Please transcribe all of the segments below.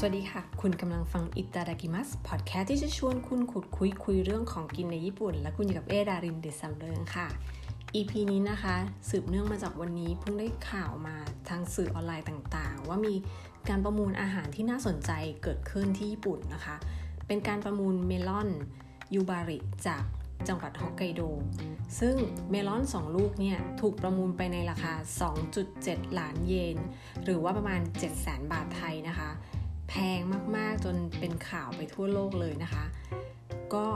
สวัสดีค่ะ คุณกำลังฟังอิตาดาคิมัสพอดแคสต์ที่จะชวนคุณขุดคุ้ยคุยเรื่องของกินในญี่ปุ่น และคุณอยู่กับเอดารินเดซัมเริงค่ะ EP นี้นะคะ สืบเนื่องมาจากวันนี้เพิ่งได้ข่าวมาทางสื่อออนไลน์ต่างๆ ว่ามีการประมูลอาหารที่น่าสนใจเกิดขึ้นที่ญี่ปุ่นนะคะ เป็นการประมูลเมลอนยูบาริจากจังหวัดฮอกไกโด ซึ่งเมลอน 2 ลูกเนี่ยถูกประมูลไปในราคา 2.7 ล้านเยน หรือว่าประมาณ 700,000 บาทไทยนะคะ แพงมากๆ จนเป็นข่าวไปทั่วโลกเลยนะคะ ก็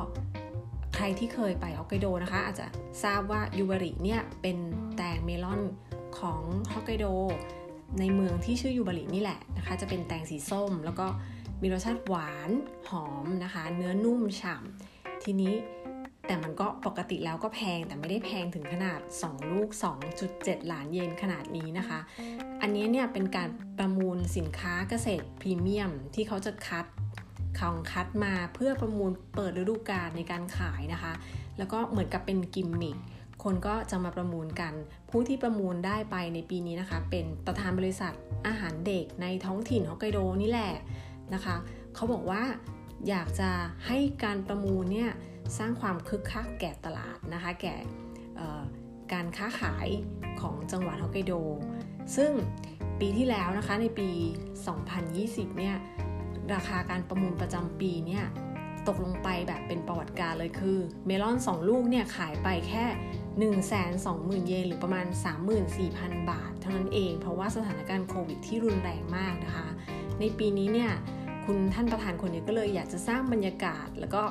ใครที่เคยไปฮอกไกโดนะคะ อาจจะทราบว่ายูบาริเนี่ยเป็นแตงเมลอนของฮอกไกโดในเมืองที่ชื่อยูบารินี่แหละนะคะ จะเป็นแตงสีส้ม แล้วก็มีรสชาติหวานหอมนะคะ เนื้อนุ่มฉ่ำทีนี้ แต่มันก็ปกติแล้วก็แพงแต่ไม่ได้แพงถึงขนาด 2 ลูก 2.7 ล้านเยนขนาดนี้นะคะ อันนี้เนี่ยเป็นการประมูลสินค้าเกษตรพรีเมียมที่เขาจะคัดของคัดมาเพื่อประมูลเปิดฤดูกาลในการขายนะคะ แล้วก็เหมือนกับเป็นกิมมิคคนก็จะมาประมูลกัน ผู้ที่ประมูลได้ไปในปีนี้นะคะ เป็นประธานบริษัทอาหารเด็กในท้องถิ่นฮอกไกโดนี่แหละนะคะ เขาบอกว่าอยากจะให้การประมูลเนี่ย สร้างความคึกคักแก่ตลาดนะคะ แก่การค้าขายของจังหวัดฮอกไกโด ซึ่งปีที่แล้วนะคะในปี 2020 เนี่ยราคาการประมูลประจำปีเนี่ยตกลงไปแบบเป็นประวัติการเลยคือ เมลอน 2 ลูกเนี่ยขายไปแค่ 120,000 เยนหรือประมาณ 34,000 บาท เท่านั้นเอง เพราะว่าสถานการณ์โควิดที่รุนแรงมากนะคะ ในปีนี้เนี่ยคุณท่านประธานคนนี้ก็เลยอยากจะสร้างบรรยากาศแล้วก็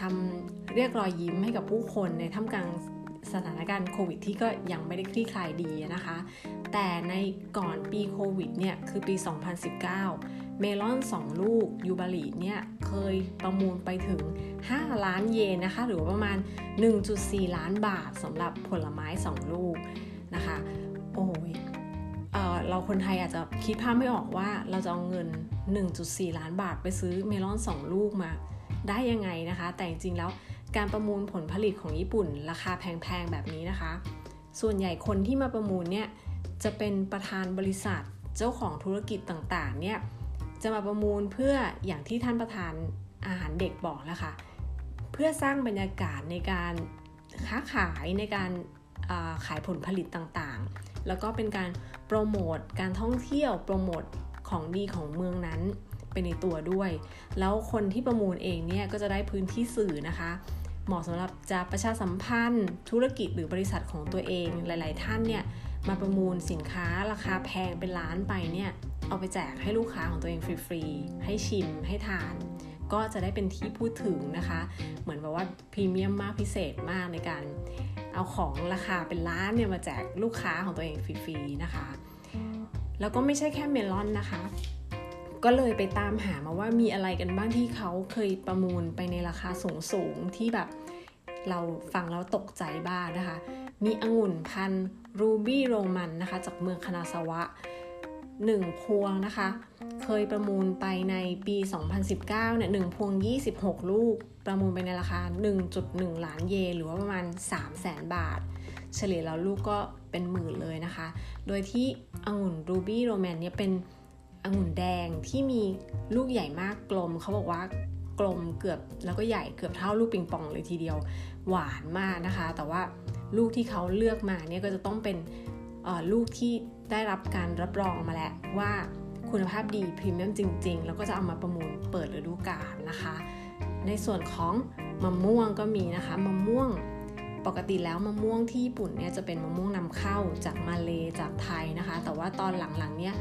ทำเรียกรอยยิ้มให้กับผู้คนในท่ามกลางสถานการณ์โควิดที่ก็ยังไม่ได้คลี่คลายดีนะคะ แต่ในก่อนปีโควิดเนี่ยคือปี 2019 เมลอน 2 ลูกยูบาริเนี่ยเคยประมูลไปถึง 5 ล้านเยนนะคะ หรือประมาณ 1.4 ล้านบาทสำหรับผลไม้ 2 ลูกนะคะ โอ้ยเเราคนไทยอาจจะคิดภาพไม่ออกว่าเราจะเอาเงิน 1.4 ล้านบาทไปซื้อเมลอน 2 ลูกมา ได้ยังไงนะคะ แต่จริงๆแล้วการประมูลผลผลิตของญี่ปุ่น ราคาแพงๆแบบนี้นะคะ ส่วนใหญ่คนที่มาประมูลเนี่ยจะเป็นประธานบริษัทเจ้าของธุรกิจต่างๆเนี่ยจะมาประมูลเพื่ออย่างที่ท่านประธานอาหารเด็กบอกแล้วค่ะเพื่อสร้างบรรยากาศในการค้าขายในการขายผลผลิตต่างๆ แล้วก็เป็นการโปรโมทการท่องเที่ยวโปรโมทของดีของเมืองนั้น ไปในตัวด้วย แล้วคนที่ประมูลเองเนี่ยก็จะได้พื้นที่สื่อนะคะ เหมาะสำหรับจะประชาสัมพันธ์ ธุรกิจหรือบริษัทของตัวเองหลาย ๆ ท่านเนี่ยมาประมูลสินค้าราคาแพงเป็นล้านไปเนี่ยเอาไปแจกให้ลูกค้าของตัวเองฟรีๆให้ชิมให้ทาน ก็จะได้เป็นที่พูดถึงนะคะ เหมือนแบบว่าพรีเมียมมากพิเศษมากในการเอาของราคาเป็นล้านเนี่ยมาแจกลูกค้าของตัวเองฟรีๆนะคะ แล้วก็ไม่ใช่แค่เมลอนนะคะ ก็เลยไปตามหามาว่ามีอะไรกันบ้างที่เขาเคยประมูลไปในราคาสูงสูงที่แบบเราฟังแล้วตกใจบ้างนะคะ มีองุ่นพันรูบี้โรมันนะคะจากเมืองคานาสวะ 1 พวงนะคะ เคยประมูลไปในปี 2019 เนี่ย 1 พวง 26 ลูก ประมูลไปในราคา 1.1 ล้านเยนหรือว่าประมาณ 3 0 0แสนบาท เฉลี่ยแล้วลูกก็เป็นหมื่นเลยนะคะ โดยที่องุ่นรูบี้โรแมนเนี่ยเป็น องุ่นแดงที่มีลูกใหญ่มากกลมเขาบอกว่ากลมเกือบแล้วก็ใหญ่เกือบเท่าลูกปิงปองเลยทีเดียวหวานมากนะคะ แต่ว่าลูกที่เขาเลือกมาเนี่ยก็จะต้องเป็นลูกที่ได้รับการรับรองมาแล้วว่าคุณภาพดีพรีเมียมจริง ๆ แล้วก็จะเอามาประมูลเปิดฤดูกาลนะคะ ในส่วนของมะม่วงก็มีนะคะมะม่วงปกติแล้วมะม่วงที่ญี่ปุ่นเนี่ยจะเป็นมะม่วงนำเข้าจากมาเลจากไทยนะคะ แต่ว่าตอนหลังๆเนี่ย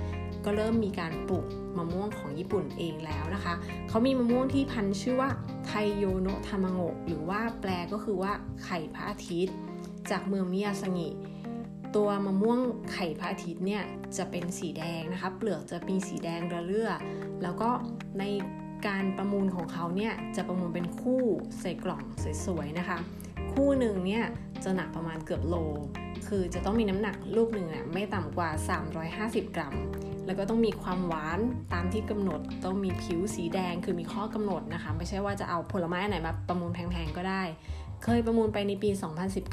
ก็เริ่มมีการปลูกมะม่วงของญี่ปุ่นเองแล้วนะคะ เขามีมะม่วงที่พันชื่อว่าไทโยโนะทามะโงะหรือว่าแปลก็คือว่าไข่พระอาทิตย์ จากเมืองมิยาสงิตัวมะม่วงไข่พระอาทิตย์เนี่ยจะเป็นสีแดงนะคะ เปลือกจะมีสีแดงระเรื่อ แล้วก็ในการประมูลของเขาเนี่ยจะประมูลเป็นคู่ใส่กล่องสวยๆนะคะ คู่หนึ่งเนี่ยจะหนักประมาณเกือบโล คือจะต้องมีน้ำหนักลูกหนึ่งอะไม่ต่ำกว่า 350 กรัม แล้วก็ต้องมีความหวานตามที่กำหนด ต้องมีผิวสีแดงคือมีข้อกำหนดนะคะ ไม่ใช่ว่าจะเอาผลไม้ไหนมาประมูลแพงๆก็ได้ เคยประมูลไปในปี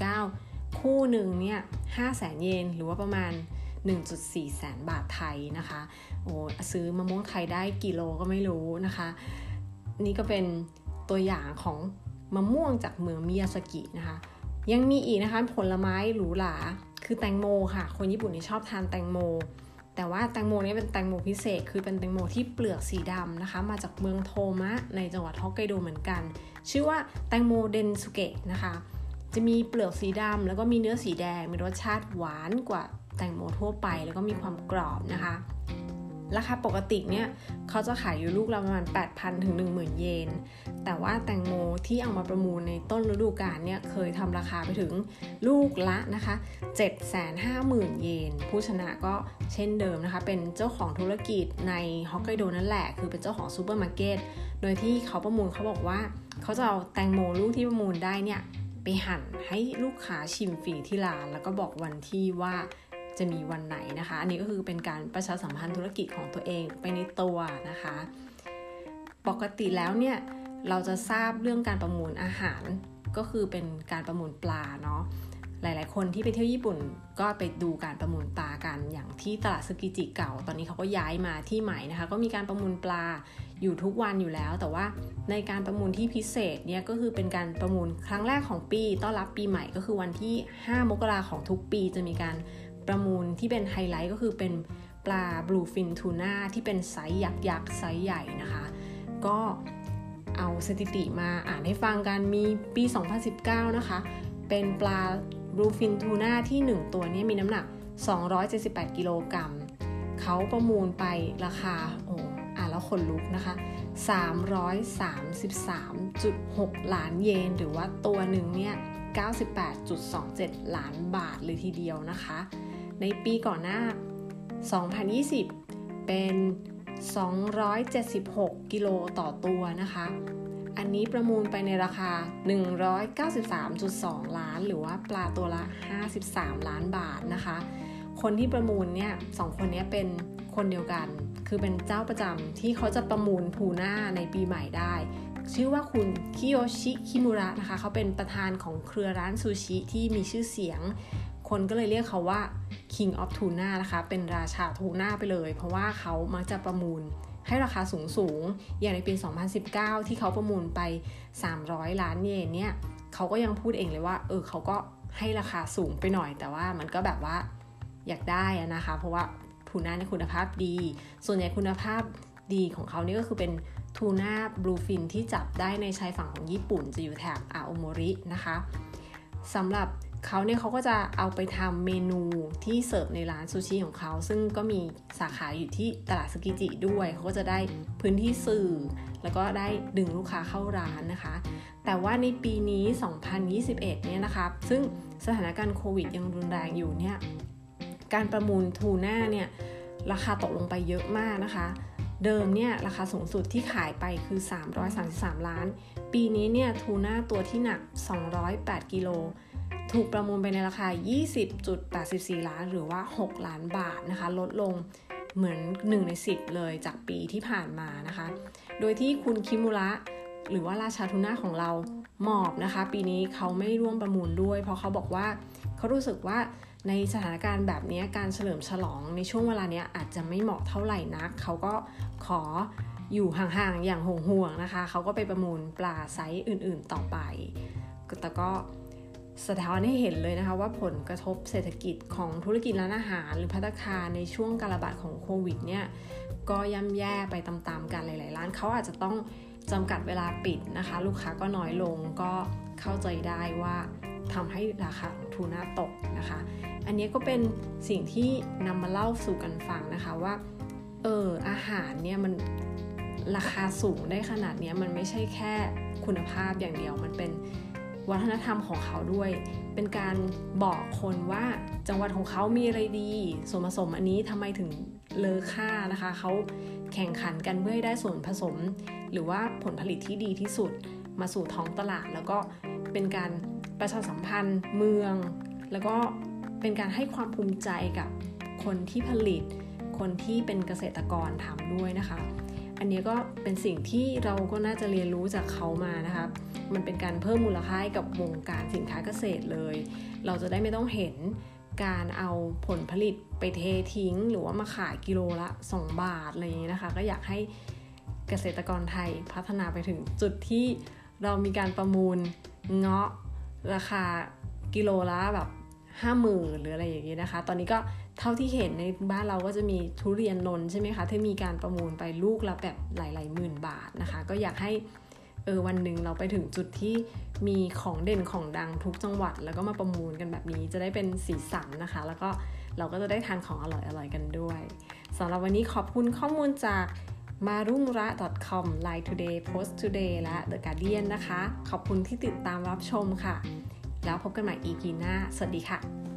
2019 คู่หนึ่งเนี่ย5 0 0แสนเยนหรือว่าประมาณ 1.4 แสนบาทไทยนะคะ โอ้ซื้อมะม่วงไทยได้กิโลก็ไม่รู้นะคะ นี่ก็เป็นตัวอย่างของมะม่วงจากเมืองมิยาสกินะคะ ยังมีอีกนะคะผลไม้หรูหราคือแตงโมค่ะ คนญี่ปุ่นนี่ชอบทานแตงโม แต่ว่าแตงโมนี้เป็นแตงโมพิเศษ คือเป็นแตงโมที่เปลือกสีดำนะคะ มาจากเมืองโทมะในจังหวัดฮอกไกโดเหมือนกัน ชื่อว่าแตงโมเดนสุเกะนะคะ จะมีเปลือกสีดำแล้วก็มีเนื้อสีแดง มีรสชาติหวานกว่าแตงโมทั่วไป แล้วก็มีความกรอบนะคะ ราคาปกติเนี่ยเขาจะขายอยู่ลูกละประมาณ 8,000 ถึง 10,000 เยน แต่ว่าแตงโมที่เอามาประมูลในต้นฤดูกาลเนี่ยเคยทำราคาไปถึงลูกละนะคะ 750,000 เยน ผู้ชนะก็เช่นเดิมนะคะ เป็นเจ้าของธุรกิจในฮอกไกโดนั่นแหละ คือเป็นเจ้าของซูเปอร์มาร์เก็ต โดยที่เขาประมูลเขาบอกว่าเขาจะเอาแตงโมลูกที่ประมูลได้เนี่ยไปหั่นให้ลูกค้าชิมฟรีที่ร้านแล้วก็บอกวันที่ว่า จะมีวันไหนนะคะ อันนี้ก็คือเป็นการประชาสัมพันธ์ธุรกิจของตัวเองไปในตัวนะคะ ปกติแล้วเนี่ยเราจะทราบเรื่องการประมูลอาหารก็คือเป็นการประมูลปลาเนาะหลาย ๆ คนที่ไปเที่ยวญี่ปุ่นก็ไปดูการประมูลปลากันอย่างที่ตลาดซึกิจิเก่า ตอนนี้เขาก็ย้ายมาที่ใหม่นะคะ ก็มีการประมูลปลาอยู่ทุกวันอยู่แล้ว แต่ว่าในการประมูลที่พิเศษเนี่ยก็คือเป็นการประมูลครั้งแรกของปี ต้อนรับปีใหม่ก็คือวันที่ 5 มกราของทุกปีจะมีการ ประมูลที่เป็นไฮไลท์ก็คือเป็นปลา bluefin tuna ที่เป็นไซส์ยักษ์ยักษ์ไซส์ใหญ่นะคะ ก็เอาสถิติมาอ่านให้ฟังกันมีปี 2019 นะคะ เป็นปลาบลูฟินทูน่าที่ 1 ตัวนี้มีน้ำหนัก 278 กิโลกรัมเขาประมูลไปราคาโอ้อ่านแล้วขนลุกนะคะ 333.6 ล้านเยน หรือว่าตัวหนึ่งเนี่ย 98.27 ล้านบาทเลยทีเดียวนะคะ ในปีก่อนหน้า 2020 เป็น 276 กิโลต่อตัวนะคะ อันนี้ประมูลไปในราคา 193.2 ล้าน หรือว่าปลาตัวละ 53 ล้านบาทนะคะ คนที่ประมูลเนี่ยสองคนนี้เป็นคนเดียวกัน คือเป็นเจ้าประจำที่เขาจะประมูลทูน่าในปีใหม่ได้ ชื่อว่าคุณคิโยชิคิมุระนะคะ เขาเป็นประธานของเครือร้านซูชิที่มีชื่อเสียง คนก็เลยเรียกเขาว่า King of Tuna นะคะ เป็นราชาทูน่าไปเลย เพราะว่าเขามักจะประมูลให้ราคาสูงสูง อย่างในปี 2019 ที่เขาประมูลไป 300 ล้านเยนเนี่ยเขาก็ยังพูดเองเลยว่า เออเขาก็ให้ราคาสูงไปหน่อย แต่ว่ามันก็แบบว่าอยากได้นะคะ เพราะว่าทูน่าในคุณภาพดี ส่วนใหญ่คุณภาพดีของเขานี่ก็คือเป็นทูน่าบลูฟินที่จับได้ในชายฝั่งของญี่ปุ่นจะอยู่แถบอาโอโมรินะคะสำหรับ เขาเนี่ยเขาก็จะเอาไปทำเมนูที่เสิร์ฟในร้านซูชิของเขา ซึ่งก็มีสาขาอยู่ที่ตลาดสกิจิด้วย เขาก็จะได้พื้นที่สื่อ แล้วก็ได้ดึงลูกค้าเข้าร้านนะคะ แต่ว่าในปีนี้ 2021 เนี่ยนะคะ ซึ่งสถานการณ์โควิดยังรุนแรงอยู่เนี่ย การประมูลทูน่าเนี่ยราคาตกลงไปเยอะมากนะคะเดิมเนี่ยราคาสูงสุดที่ขายไปคือ 333 ล้าน ปีนี้เนี่ยทูน่าตัวที่หนัก 208 กิโล ถูกประมูลไปในราคา 20.84 ล้าน หรือว่า 6 ล้านบาทนะคะ ลดลงเหมือน 1 ใน 10 เลยจากปีที่ผ่านมานะคะ โดยที่คุณคิมุระหรือว่าราชาทุน่าของเราหมอบนะคะ ปีนี้เขาไม่ร่วมประมูลด้วย เพราะเขาบอกว่าเขารู้สึกว่าในสถานการณ์แบบนี้การเฉลิมฉลองในช่วงเวลานี้อาจจะไม่เหมาะเท่าไหร่นัก เขาก็ขออยู่ห่างๆอย่างห่วงๆนะคะ เขาก็ไปประมูลปลาไซส์อื่นๆต่อไป แต่ก็ สะท้อนให้เห็นเลยนะคะว่าผลกระทบเศรษฐกิจของธุรกิจร้านอาหาร หรือพัตคาในช่วงการระบาดของโควิดเนี่ยก็ย่ำแย่ไปตามๆกันหลาย ๆ ร้านเขาอาจจะต้องจำกัดเวลาปิดนะคะ ลูกค้าก็น้อยลงก็เข้าใจได้ว่าทำให้ราคาของทูน่าตกนะคะ อันนี้ก็เป็นสิ่งที่นำมาเล่าสู่กันฟังนะคะว่าเอออาหารเนี่ยมันราคาสูงได้ขนาดนี้มันไม่ใช่แค่คุณภาพอย่างเดียวมันเป็น วัฒนธรรมของเขาด้วย เป็นการบอกคนว่าจังหวัดของเขามีอะไรดี ส่วนผสมอันนี้ทำไมถึงเลอค่านะคะ เขาแข่งขันกันเพื่อให้ได้ส่วนผสม หรือว่าผลผลิตที่ดีที่สุดมาสู่ท้องตลาด แล้วก็เป็นการประชาสัมพันธ์เมือง แล้วก็เป็นการให้ความภูมิใจกับคนที่ผลิต คนที่เป็นเกษตรกรทำด้วยนะคะ อันนี้ก็เป็นสิ่งที่เราก็น่าจะเรียนรู้จากเขามานะคะมันเป็นการเพิ่มมูลค่าให้กับวงการสินค้าเกษตรเลย เราจะได้ไม่ต้องเห็นการเอาผลผลิตไปเททิ้ง หรือว่ามาขายกิโลละ 2 บาทอะไรอย่างนี้นะคะ ก็อยากให้เกษตรกรไทยพัฒนาไปถึงจุดที่เรามีการประมูลเงาะราคากิโลละแบบห้าหมื่นหรืออะไรอย่างนี้นะคะ ตอนนี้ก็ เท่าที่เห็นในบ้านเราก็จะมีทุเรียนนนใช่ไหมคะที่มีการประมูลไปลูกละแบบหลายๆหมื่นบาทนะคะ ก็อยากให้เออวันหนึ่งเราไปถึงจุดที่มีของเด่นของดังทุกจังหวัด แล้วก็มาประมูลกันแบบนี้จะได้เป็นสีสันนะคะ แล้วก็เราก็จะได้ทานของอร่อยๆกันด้วยสำหรับวันนี้ขอบคุณข้อมูลจากมารุ่งระ .com Line Today Post Today และ The Guardian นะคะ ขอบคุณที่ติดตามรับชมค่ะ แล้วพบกันใหม่ EP หน้า สวัสดีค่ะ